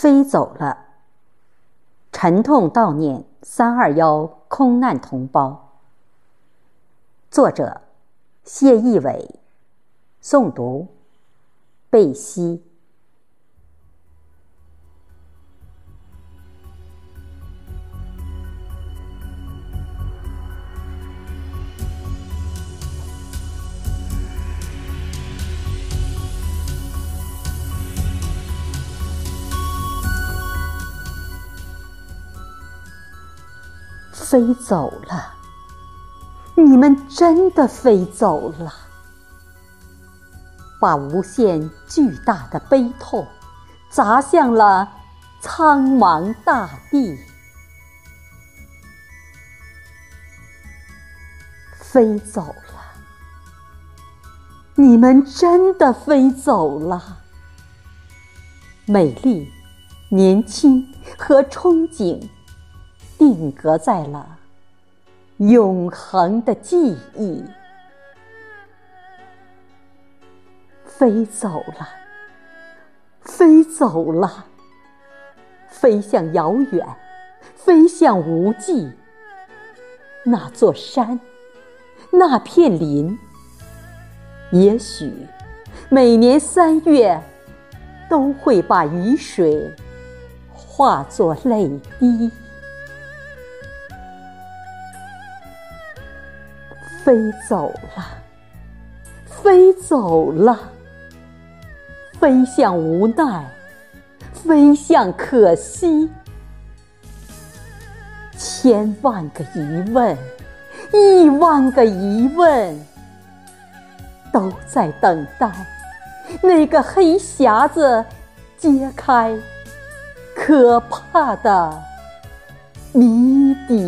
飞走了，沉痛悼念三二幺空难同胞。作者：谢逸伟，诵读：贝西。飞走了，你们真的飞走了，把无限巨大的悲痛砸向了苍茫大地。飞走了，你们真的飞走了，美丽、年轻和憧憬。定格在了永恒的记忆，飞走了，飞走了，飞向遥远，飞向无际。那座山，那片林，也许每年三月都会把雨水化作泪滴。飞走了，飞走了，飞向无奈，飞向可惜。千万个疑问，亿万个疑问，都在等待那个黑匣子揭开可怕的谜底。